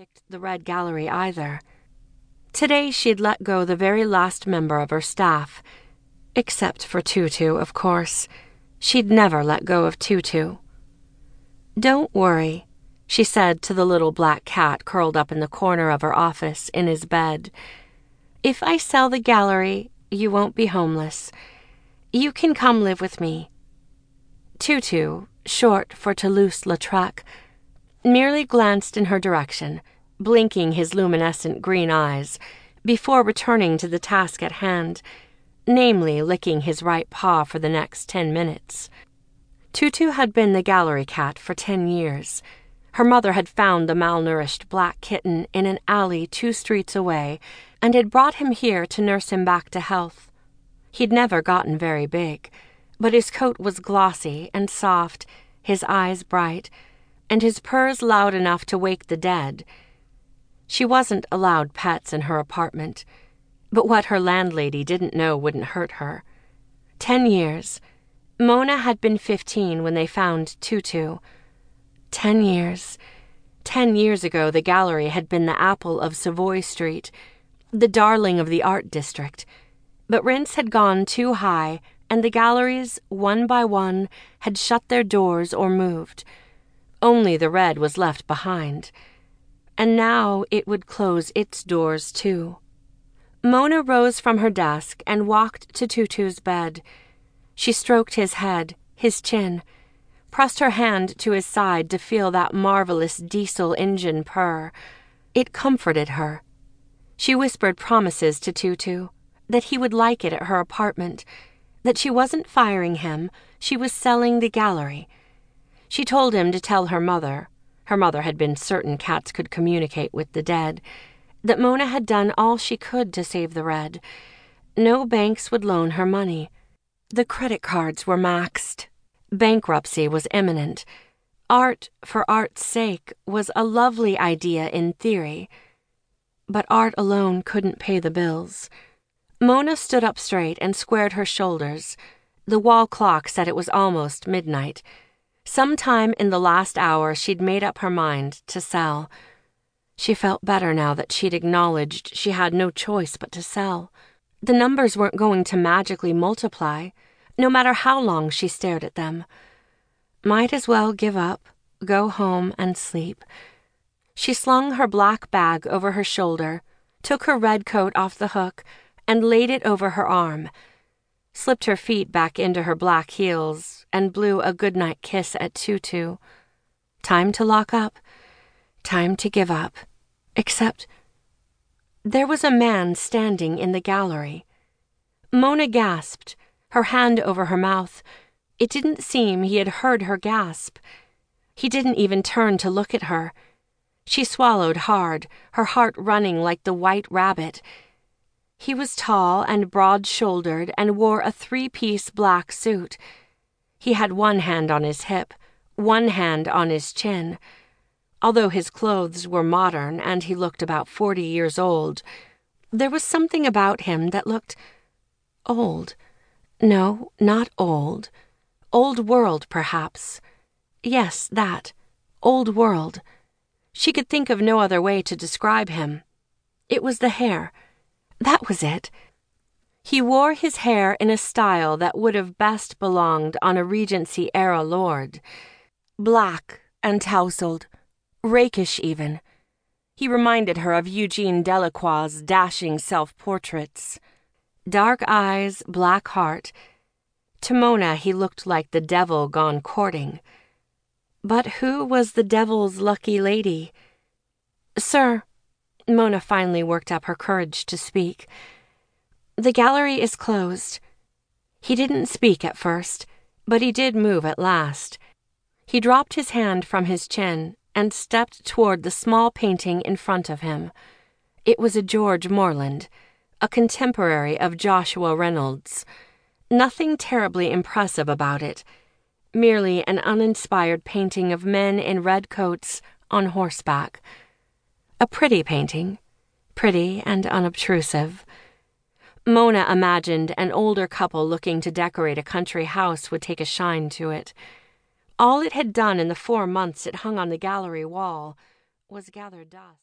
picked the Red Gallery either. Today she'd let go the very last member of her staff. Except for Tutu, of course. She'd never let go of Tutu. Don't worry, she said to the little black cat curled up in the corner of her office in his bed. If I sell the gallery, you won't be homeless. You can come live with me. Tutu, short for Toulouse Lautrec, merely glanced in her direction, blinking his luminescent green eyes, before returning to the task at hand, namely licking his right paw for the next ten minutes. Tutu had been the gallery cat for ten years. Her mother had found the malnourished black kitten in an alley two streets away and had brought him here to nurse him back to health. He'd never gotten very big, but his coat was glossy and soft, his eyes bright, and his purrs loud enough to wake the dead. She wasn't allowed pets in her apartment, but what her landlady didn't know wouldn't hurt her. Ten years. Mona had been fifteen when they found Tutu. Ten years. Ten years ago, the gallery had been the apple of Savoy Street, the darling of the art district. But rents had gone too high, and the galleries, one by one, had shut their doors or moved. Only the red was left behind. And now it would close its doors too. Mona rose from her desk and walked to Tutu's bed. She stroked his head, his chin, pressed her hand to his side to feel that marvelous diesel engine purr. It comforted her. She whispered promises to Tutu that he would like it at her apartment, that she wasn't firing him, she was selling the gallery she told him to tell her mother, her mother had been certain cats could communicate with the dead, that Mona had done all she could to save the red. No banks would loan her money. The credit cards were maxed. Bankruptcy was imminent. Art for art's sake was a lovely idea in theory, but art alone couldn't pay the bills. Mona stood up straight and squared her shoulders. The wall clock said it was almost midnight. Sometime in the last hour, she'd made up her mind to sell. She felt better now that she'd acknowledged she had no choice but to sell. The numbers weren't going to magically multiply, no matter how long she stared at them. Might as well give up, go home, and sleep. She slung her black bag over her shoulder, took her red coat off the hook, and laid it over her arm slipped her feet back into her black heels, and blew a goodnight kiss at Tutu. Time to lock up. Time to give up. Except there was a man standing in the gallery. Mona gasped, her hand over her mouth. It didn't seem he had heard her gasp. He didn't even turn to look at her. She swallowed hard, her heart running like the white rabbit. He was tall and broad shouldered and wore a three piece black suit. He had one hand on his hip, one hand on his chin. Although his clothes were modern and he looked about forty years old, there was something about him that looked old. No, not old. Old world, perhaps. Yes, that. Old world. She could think of no other way to describe him. It was the hair that was it. He wore his hair in a style that would have best belonged on a Regency era lord. Black and tousled, rakish even. He reminded her of Eugene Delacroix's dashing self portraits. Dark eyes, black heart. To Mona, he looked like the devil gone courting. But who was the devil's lucky lady? Sir, Mona finally worked up her courage to speak. The gallery is closed. He didn't speak at first, but he did move at last. He dropped his hand from his chin and stepped toward the small painting in front of him. It was a George Morland, a contemporary of Joshua Reynolds. Nothing terribly impressive about it, merely an uninspired painting of men in red coats on horseback. A pretty painting, pretty and unobtrusive. Mona imagined an older couple looking to decorate a country house would take a shine to it. All it had done in the four months it hung on the gallery wall was gather dust.